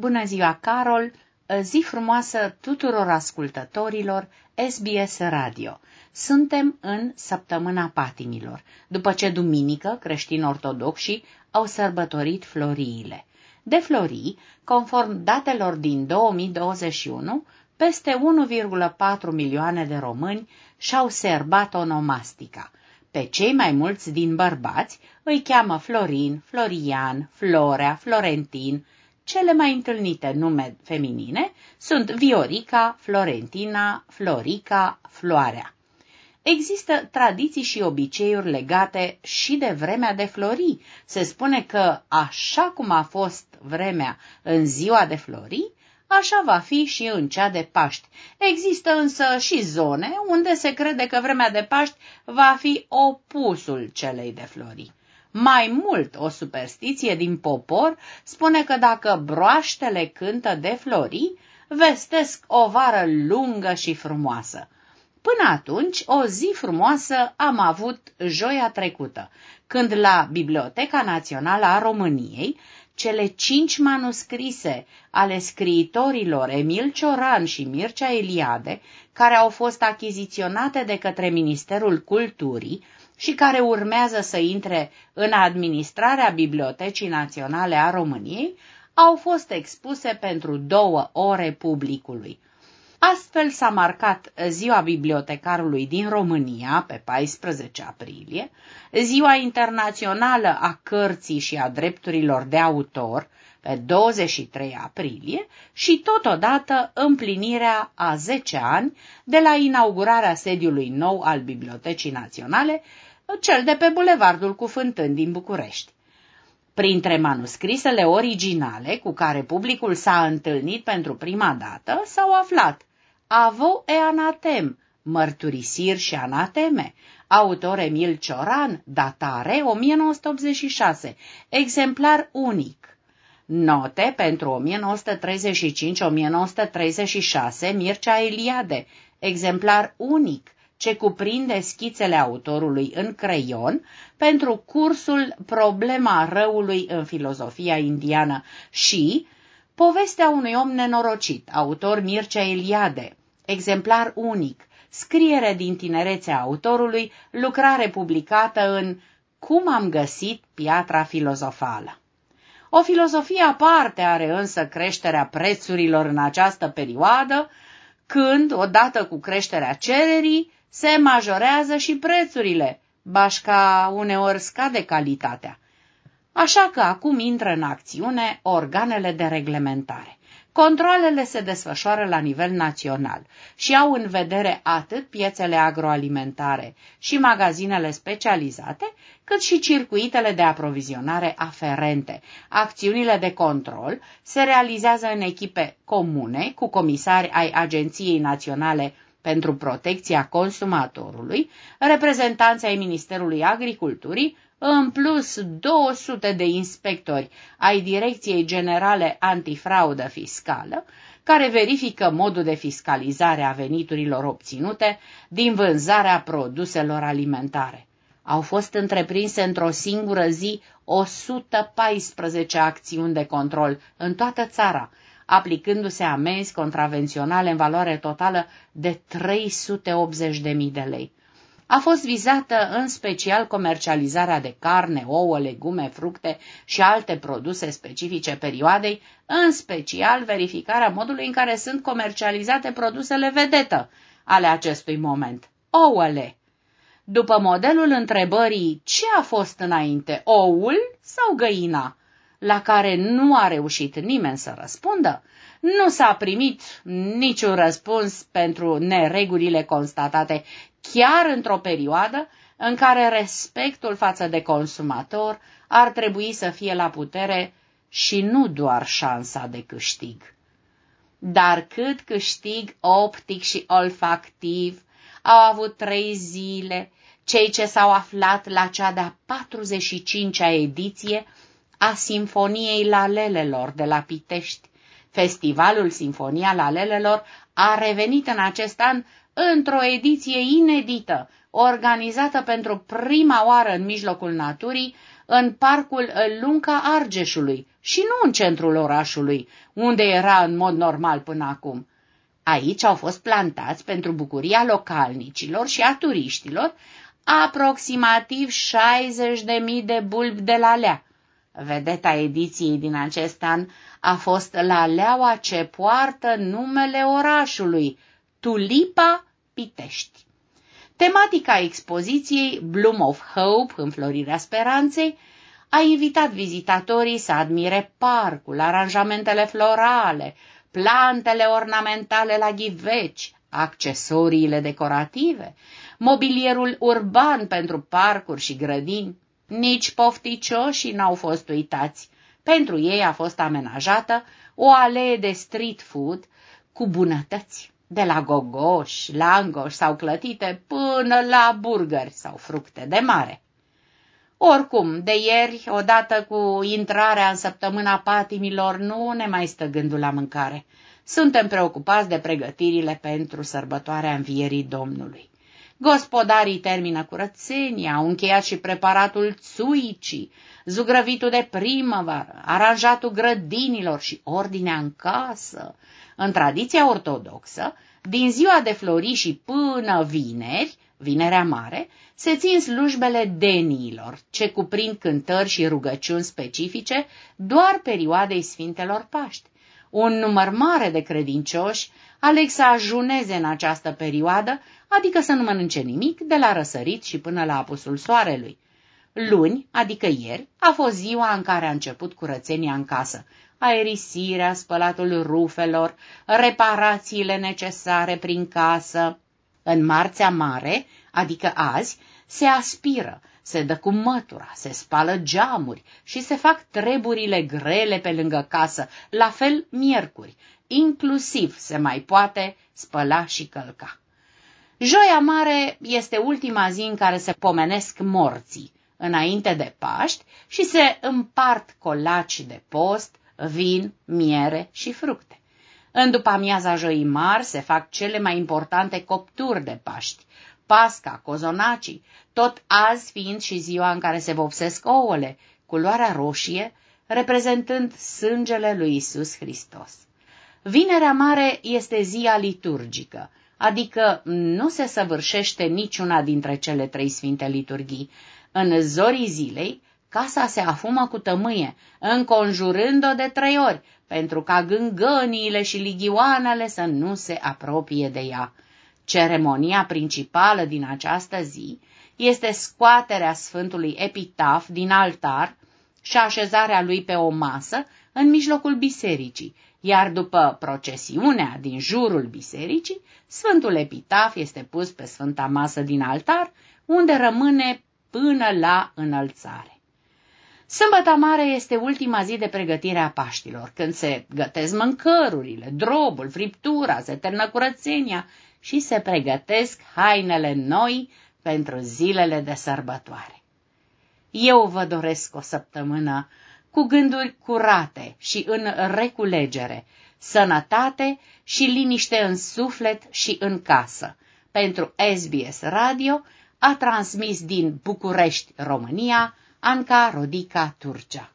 Bună ziua, Carol! Zi frumoasă tuturor ascultătorilor SBS Radio. Suntem în săptămâna patimilor, după ce duminică creștini-ortodoxi au sărbătorit floriile. De florii, conform datelor din 2021, peste 1,4 milioane de români și-au serbat onomastica. Pe cei mai mulți din bărbați îi cheamă Florin, Florian, Florea, Florentin. Cele mai întâlnite nume feminine sunt Viorica, Florentina, Florica, Floarea. Există tradiții și obiceiuri legate și de vremea de flori. Se spune că așa cum a fost vremea în ziua de flori, așa va fi și în cea de Paști. Există însă și zone unde se crede că vremea de Paști va fi opusul celei de flori. Mai mult, o superstiție din popor spune că dacă broaștele cântă de flori, vestesc o vară lungă și frumoasă. Până atunci, o zi frumoasă am avut joia trecută, când la Biblioteca Națională a României, cele cinci manuscrise ale scriitorilor Emil Cioran și Mircea Eliade, care au fost achiziționate de către Ministerul Culturii și care urmează să intre în administrarea Bibliotecii Naționale a României, au fost expuse pentru două ore publicului. Astfel s-a marcat Ziua Bibliotecarului din România pe 14 aprilie, Ziua Internațională a Cărții și a Drepturilor de Autor pe 23 aprilie și totodată împlinirea a 10 ani de la inaugurarea sediului nou al Bibliotecii Naționale, cel de pe Bulevardul Cufântând din București. Printre manuscrisele originale cu care publicul s-a întâlnit pentru prima dată s-au aflat Avo e anatem, mărturisiri și anateme, autor Emil Cioran, datare 1986, exemplar unic. Note pentru 1935-1936, Mircea Eliade, exemplar unic, ce cuprinde schițele autorului în creion pentru cursul Problema răului în filozofia indiană și Povestea unui om nenorocit, autor Mircea Eliade, exemplar unic, scriere din tinerețea autorului, lucrare publicată în Cum am găsit piatra filozofală. O filozofie aparte are însă creșterea prețurilor în această perioadă, când, odată cu creșterea cererii, se majorează și prețurile, bașca uneori scade calitatea. Așa că acum intră în acțiune organele de reglementare. Controlele se desfășoară la nivel național și au în vedere atât piețele agroalimentare și magazinele specializate, cât și circuitele de aprovizionare aferente. Acțiunile de control se realizează în echipe comune cu comisari ai Agenției Naționale pentru Protecția Consumatorului, reprezentanții ai Ministerului Agriculturii, în plus 200 de inspectori ai Direcției Generale Antifraudă Fiscală, care verifică modul de fiscalizare a veniturilor obținute din vânzarea produselor alimentare. Au fost întreprinse într-o singură zi 114 acțiuni de control în toată țara, aplicându-se amenzi contravenționale în valoare totală de 380.000 de lei. A fost vizată în special comercializarea de carne, ouă, legume, fructe și alte produse specifice perioadei, în special verificarea modului în care sunt comercializate produsele vedetă ale acestui moment, ouăle. După modelul întrebării ce a fost înainte, oul sau găina, la care nu a reușit nimeni să răspundă, nu s-a primit niciun răspuns pentru neregulile constatate chiar într-o perioadă în care respectul față de consumator ar trebui să fie la putere și nu doar șansa de câștig. Dar cât câștig optic și olfactiv au avut trei zile cei ce s-au aflat la cea de-a 45-a ediție a Sinfoniei Lalelelor de la Pitești. Festivalul Sinfonia Lalelelor a revenit în acest an într-o ediție inedită, organizată pentru prima oară în mijlocul naturii, în parcul Lunca Argeșului și nu în centrul orașului, unde era în mod normal până acum. Aici au fost plantați pentru bucuria localnicilor și a turiștilor aproximativ 60.000 de bulbi de la lea. Vedeta ediției din acest an a fost la leaua ce poartă numele orașului, Tulipa Pitești. Tematica expoziției Bloom of Hope, înflorirea speranței, a invitat vizitatorii să admire parcul, aranjamentele florale, plantele ornamentale la ghiveci, accesoriile decorative, mobilierul urban pentru parcuri și grădini. Nici pofticioșii n-au fost uitați. Pentru ei a fost amenajată o alee de street food cu bunătăți, de la gogoși, langoși sau clătite până la burgeri sau fructe de mare. Oricum, de ieri, odată cu intrarea în săptămâna patimilor, nu ne mai stă gândul la mâncare. Suntem preocupați de pregătirile pentru sărbătoarea învierii Domnului. Gospodarii termină curățenia, au încheiat și preparatul țuicii, zugrăvitul de primăvară, aranjatul grădinilor și ordinea în casă. În tradiția ortodoxă, din ziua de flori și până vineri, Vinerea Mare, se țin slujbele deniilor, ce cuprind cântări și rugăciuni specifice doar perioadei Sfintelor Paști. Un număr mare de credincioși aleg să ajuneze în această perioadă, adică să nu mănânce nimic de la răsărit și până la apusul soarelui. Luni, adică ieri, a fost ziua în care a început curățenia în casă, aerisirea, spălatul rufelor, reparațiile necesare prin casă. În marțea mare, adică azi, se aspiră, se dă cu mătura, se spală geamuri și se fac treburile grele pe lângă casă, la fel miercuri, inclusiv se mai poate spăla și călca. Joia mare este ultima zi în care se pomenesc morții, înainte de Paști, și se împart colaci de post, vin, miere și fructe. În după amiaza joii mari se fac cele mai importante copturi de Paști, pasca, cozonacii, tot azi fiind și ziua în care se vopsesc ouăle, culoarea roșie, reprezentând sângele lui Isus Hristos. Vinerea Mare este zia liturgică, adică nu se săvârșește niciuna dintre cele trei sfinte liturghii. În zorii zilei, casa se afumă cu tămâie, înconjurând-o de trei ori, pentru ca gângăniile și ligioanele să nu se apropie de ea. Ceremonia principală din această zi este scoaterea Sfântului Epitaf din altar și așezarea lui pe o masă în mijlocul bisericii, iar după procesiunea din jurul bisericii, Sfântul Epitaf este pus pe Sfânta Masă din altar, unde rămâne până la înălțare. Sâmbăta mare este ultima zi de pregătire a Paștilor, când se gătesc mâncărurile, drobul, friptura, se ternă curățenia și se pregătesc hainele noi pentru zilele de sărbătoare. Eu vă doresc o săptămână cu gânduri curate și în reculegere, sănătate și liniște în suflet și în casă. Pentru SBS Radio a transmis din București, România, Anca Rodica Turcea.